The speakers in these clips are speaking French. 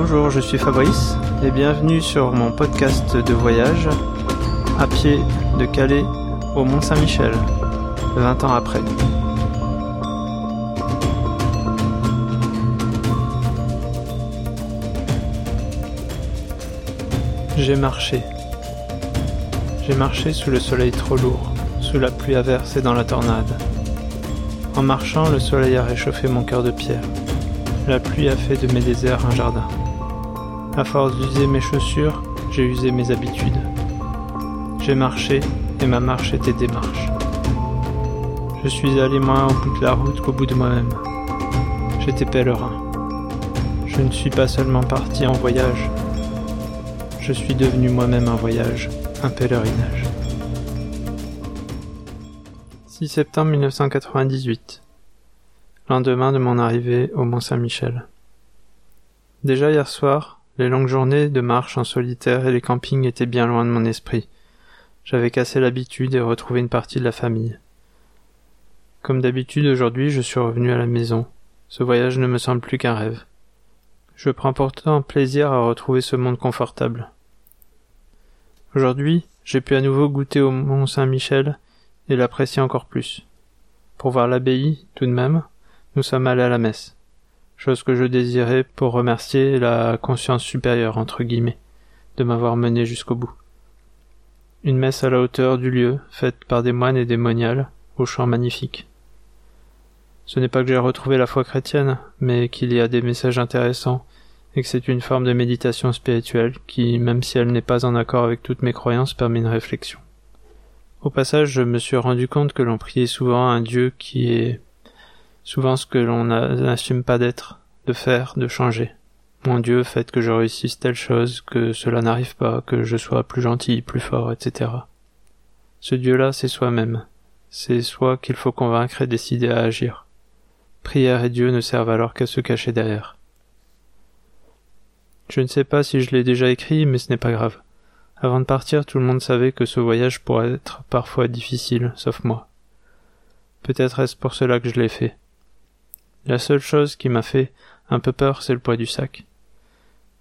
Bonjour, je suis Fabrice et bienvenue sur mon podcast de voyage à pied de Calais au Mont Saint-Michel, 20 ans après. J'ai marché. J'ai marché sous le soleil trop lourd, sous la pluie averse et dans la tornade. En marchant, le soleil a réchauffé mon cœur de pierre. La pluie a fait de mes déserts un jardin. À force d'user mes chaussures, j'ai usé mes habitudes. J'ai marché et ma marche était démarche. Je suis allé moins au bout de la route qu'au bout de moi-même. J'étais pèlerin. Je ne suis pas seulement parti en voyage. Je suis devenu moi-même un voyage, un pèlerinage. 6 septembre 1998. Lendemain de mon arrivée au Mont Saint-Michel. Déjà hier soir, les longues journées de marche en solitaire et les campings étaient bien loin de mon esprit. J'avais cassé l'habitude et retrouvé une partie de la famille. Comme d'habitude aujourd'hui, je suis revenu à la maison. Ce voyage ne me semble plus qu'un rêve. Je prends pourtant plaisir à retrouver ce monde confortable. Aujourd'hui, j'ai pu à nouveau goûter au Mont Saint-Michel et l'apprécier encore plus. Pour voir l'abbaye, tout de même, nous sommes allés à la messe chose que je désirais pour remercier la conscience supérieure, entre guillemets, de m'avoir mené jusqu'au bout. Une messe à la hauteur du lieu, faite par des moines et des moniales, au chant magnifique. Ce n'est pas que j'ai retrouvé la foi chrétienne, mais qu'il y a des messages intéressants, et que c'est une forme de méditation spirituelle qui, même si elle n'est pas en accord avec toutes mes croyances, permet une réflexion. Au passage, je me suis rendu compte que l'on priait souvent à un Dieu qui est souvent ce que l'on n'assume pas d'être, de faire, de changer. Mon Dieu, faites que je réussisse telle chose, que cela n'arrive pas, que je sois plus gentil, plus fort, etc. Ce Dieu-là, c'est soi-même. C'est soi qu'il faut convaincre et décider à agir. Prière et Dieu ne servent alors qu'à se cacher derrière. Je ne sais pas si je l'ai déjà écrit, mais ce n'est pas grave. Avant de partir, tout le monde savait que ce voyage pourrait être parfois difficile, sauf moi. Peut-être est-ce pour cela que je l'ai fait. La seule chose qui m'a fait un peu peur, c'est le poids du sac.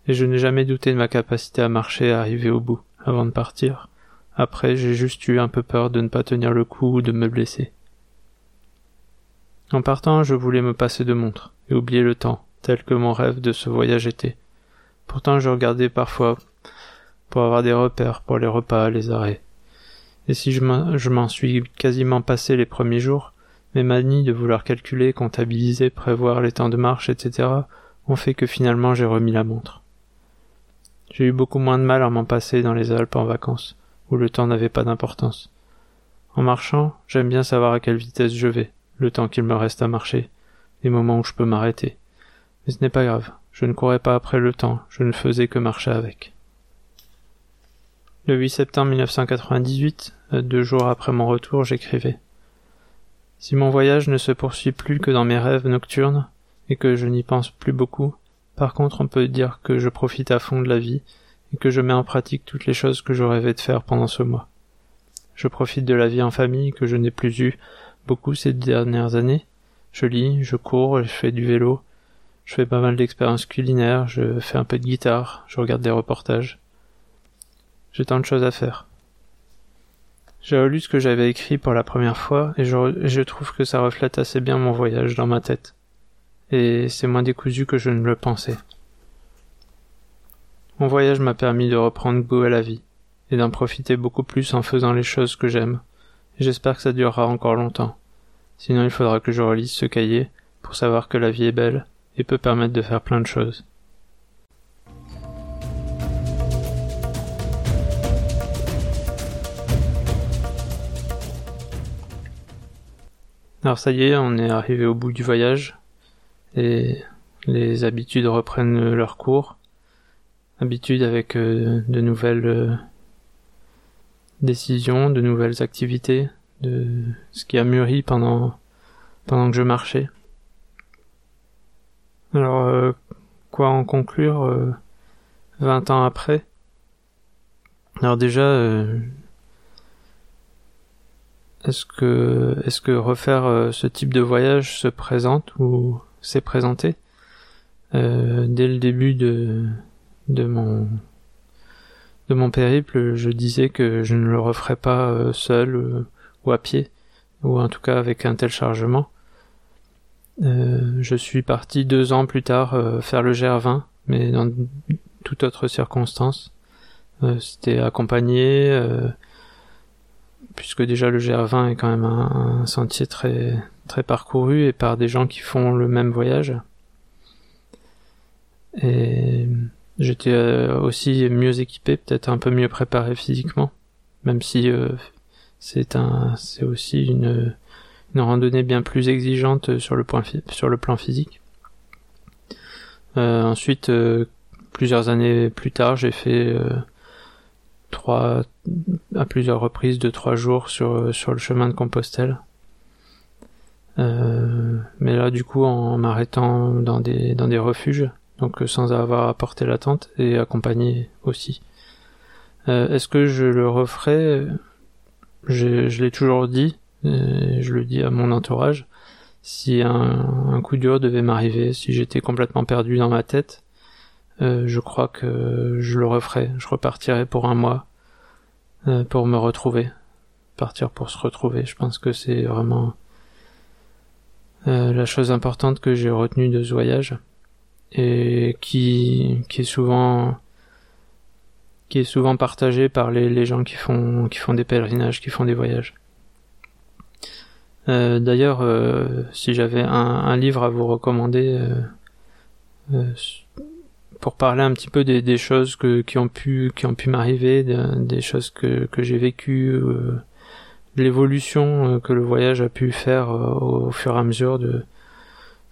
Et je n'ai jamais douté de ma capacité à marcher et à arriver au bout, avant de partir. Après, j'ai juste eu un peu peur de ne pas tenir le coup ou de me blesser. En partant, je voulais me passer de montre et oublier le temps, tel que mon rêve de ce voyage était. Pourtant, je regardais parfois pour avoir des repères pour les repas, les arrêts. Et si je m'en suis quasiment passé les premiers jours, mes manies de vouloir calculer, comptabiliser, prévoir les temps de marche, etc. ont fait que finalement j'ai remis la montre. J'ai eu beaucoup moins de mal à m'en passer dans les Alpes en vacances, où le temps n'avait pas d'importance. En marchant, j'aime bien savoir à quelle vitesse je vais, le temps qu'il me reste à marcher, les moments où je peux m'arrêter. Mais ce n'est pas grave, je ne courais pas après le temps, je ne faisais que marcher avec. Le 8 septembre 1998, deux jours après mon retour, j'écrivais. Si mon voyage ne se poursuit plus que dans mes rêves nocturnes, et que je n'y pense plus beaucoup, par contre on peut dire que je profite à fond de la vie, et que je mets en pratique toutes les choses que je rêvais de faire pendant ce mois. Je profite de la vie en famille que je n'ai plus eue beaucoup ces dernières années. Je lis, je cours, je fais du vélo, je fais pas mal d'expériences culinaires, je fais un peu de guitare, je regarde des reportages. J'ai tant de choses à faire. J'ai relu ce que j'avais écrit pour la première fois et je, trouve que ça reflète assez bien mon voyage dans ma tête. Et c'est moins décousu que je ne le pensais. Mon voyage m'a permis de reprendre goût à la vie et d'en profiter beaucoup plus en faisant les choses que j'aime. J'espère que ça durera encore longtemps. Sinon il faudra que je relise ce cahier pour savoir que la vie est belle et peut permettre de faire plein de choses. Alors ça y est, on est arrivé au bout du voyage et les habitudes reprennent leur cours. Habitudes avec euh, de nouvelles euh, décisions, de nouvelles activités, de ce qui a mûri pendant pendant que je marchais. Alors euh, quoi en conclure 20 ans après? Alors déjà est-ce que, est-ce que refaire euh, ce type de voyage se présente ou s'est présenté dès le début de, de mon de mon périple, je disais que je ne le referais pas seul ou à pied, ou en tout cas avec un tel chargement. je suis parti deux ans plus tard faire le GR20, mais dans toute autre circonstance. C'était accompagné, puisque déjà le GR20 est quand même un, sentier très très parcouru et par des gens qui font le même voyage. Et j'étais euh, aussi mieux équipé, peut-être un peu mieux préparé physiquement, même si euh, c'est un c'est aussi une randonnée bien plus exigeante sur le point sur le plan physique. Euh, ensuite, plusieurs années plus tard, j'ai fait trois à plusieurs reprises de trois jours sur sur le chemin de Compostelle. Euh, mais là, du coup, en m'arrêtant dans des dans des refuges, donc euh, sans avoir apporté la tente et accompagné aussi. Euh, Est-ce que je le referai? Je, l'ai toujours dit, je le dis à mon entourage. Si un, un coup dur devait m'arriver, si j'étais complètement perdu dans ma tête, euh, je crois que je le referai. Je repartirai pour un mois euh, pour me retrouver. Partir pour se retrouver. Je pense que c'est vraiment euh, la chose importante que j'ai retenue de ce voyage et qui, qui est souvent qui est souvent partagée par les, gens qui font qui font des pèlerinages, qui font des voyages. Euh, D'ailleurs, si j'avais un, un, livre à vous recommander pour parler un petit peu des, choses que, qui ont pu qui ont pu m'arriver, des choses que, que j'ai vécues, euh, l'évolution euh, que le voyage a pu faire euh, au, fur et à mesure de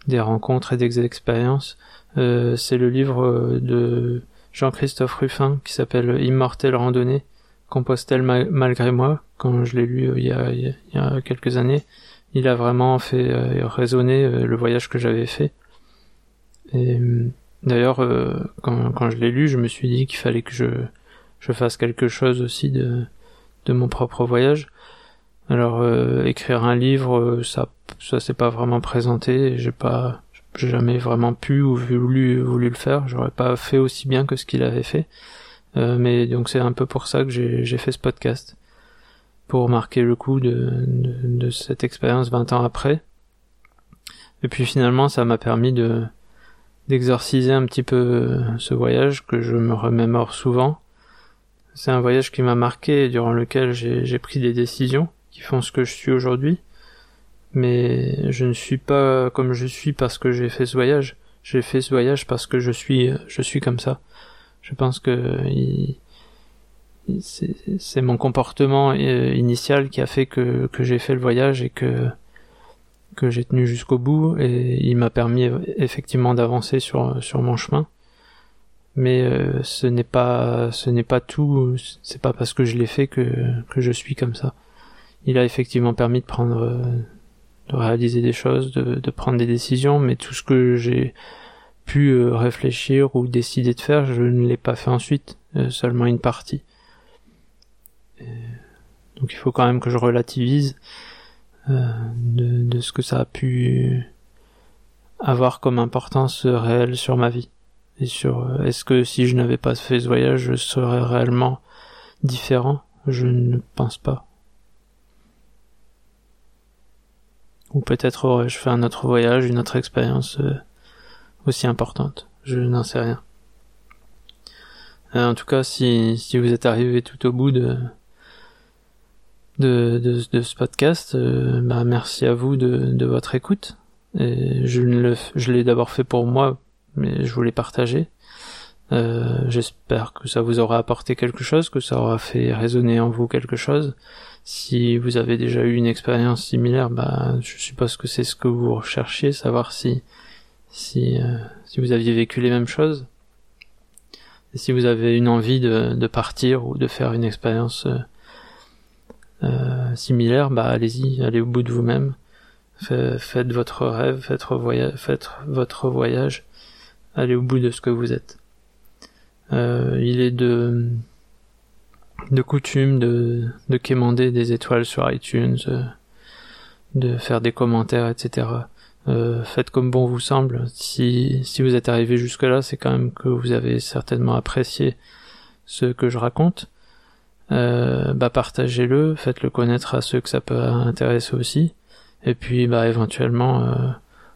des rencontres et des expériences. Euh, c'est le livre de Jean-Christophe Ruffin qui s'appelle Immortel randonnée, Compostelle malgré moi. Quand je l'ai lu il y, a, il y a quelques années, il a vraiment fait résonner le voyage que j'avais fait. Et D'ailleurs, euh, quand, je l'ai lu, je me suis dit qu'il fallait que je, je fasse quelque chose aussi de, de mon propre voyage. Alors, euh, écrire un livre, euh, ça, ça s'est pas vraiment présenté. J'ai pas, j'ai jamais vraiment pu ou voulu, voulu le faire. J'aurais pas fait aussi bien que ce qu'il avait fait. Mais donc c'est un peu pour ça que j'ai fait ce podcast. Pour marquer le coup de, de, de cette expérience 20 ans après. Et puis finalement, ça m'a permis de, d'exorciser un petit peu euh, ce voyage que je me remémore souvent. C'est un voyage qui m'a marqué et durant lequel j'ai pris des décisions qui font ce que je suis aujourd'hui. Mais je ne suis pas comme je suis parce que j'ai fait ce voyage. J'ai fait ce voyage parce que je suis, je suis comme ça. Je pense que c'est mon comportement euh, initial qui a fait que, que j'ai fait le voyage et que que j'ai tenu jusqu'au bout et il m'a permis effectivement d'avancer sur sur mon chemin. Mais euh, ce n'est pas ce n'est pas tout, c'est pas parce que je l'ai fait que que je suis comme ça. Il a effectivement permis de prendre de réaliser des choses, de, de prendre des décisions, mais tout ce que j'ai pu euh, réfléchir ou décider de faire, je ne l'ai pas fait ensuite, euh, seulement une partie. donc il faut quand même que je relativise euh, de, de, ce que ça a pu avoir comme importance réelle sur ma vie. Et sur euh, est-ce que si je n'avais pas fait ce voyage, je serais réellement différent? Je ne pense pas. Ou peut-être aurais-je fait un autre voyage, une autre expérience euh, aussi importante. Je n'en sais rien. en tout cas, si, si vous êtes arrivé tout au bout de, de, de, ce podcast. Euh, bah, merci à vous de, de votre écoute. Et je le, je l'ai d'abord fait pour moi, mais je voulais partager. Euh, J'espère que ça vous aura apporté quelque chose, que ça aura fait résonner en vous quelque chose. Si vous avez déjà eu une expérience similaire, bah, je suppose que c'est ce que vous recherchiez, savoir si si, euh, si vous aviez vécu les mêmes choses. Si vous avez une envie de, de partir ou de faire une expérience euh, euh, similaire, bah allez-y, allez au bout de vous-même. Faites votre rêve, faites, faites votre voyage, allez au bout de ce que vous êtes. Euh, il est de, de coutume de, de quémander des étoiles sur iTunes, euh, de faire des commentaires, etc. Euh, faites comme bon vous semble. Si, si vous êtes arrivé jusque-là, c'est quand même que vous avez certainement apprécié ce que je raconte. Euh, bah partagez-le, faites-le connaître à ceux que ça peut intéresser aussi. Et puis bah éventuellement euh,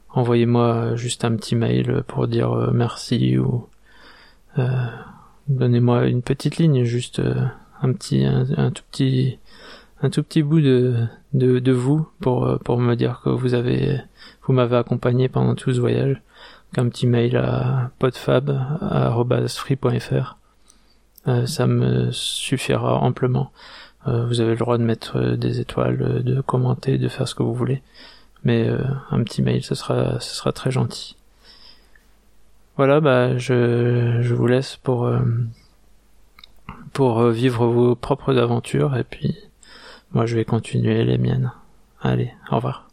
envoyez-moi juste un petit mail pour dire euh, merci ou donnez-moi une petite ligne, juste un petit un, tout petit un tout petit bout de vous pour pour me dire que vous avez vous m'avez accompagné pendant tout ce voyage. Un petit mail à podfab.free.fr. Euh, ça me suffira amplement. Euh, vous avez le droit de mettre euh, des étoiles, de commenter, de faire ce que vous voulez. Mais un petit mail, ce sera, ce sera très gentil. Voilà, bah, je, je vous laisse pour, pour vivre vos propres aventures et puis moi je vais continuer les miennes. Allez, au revoir.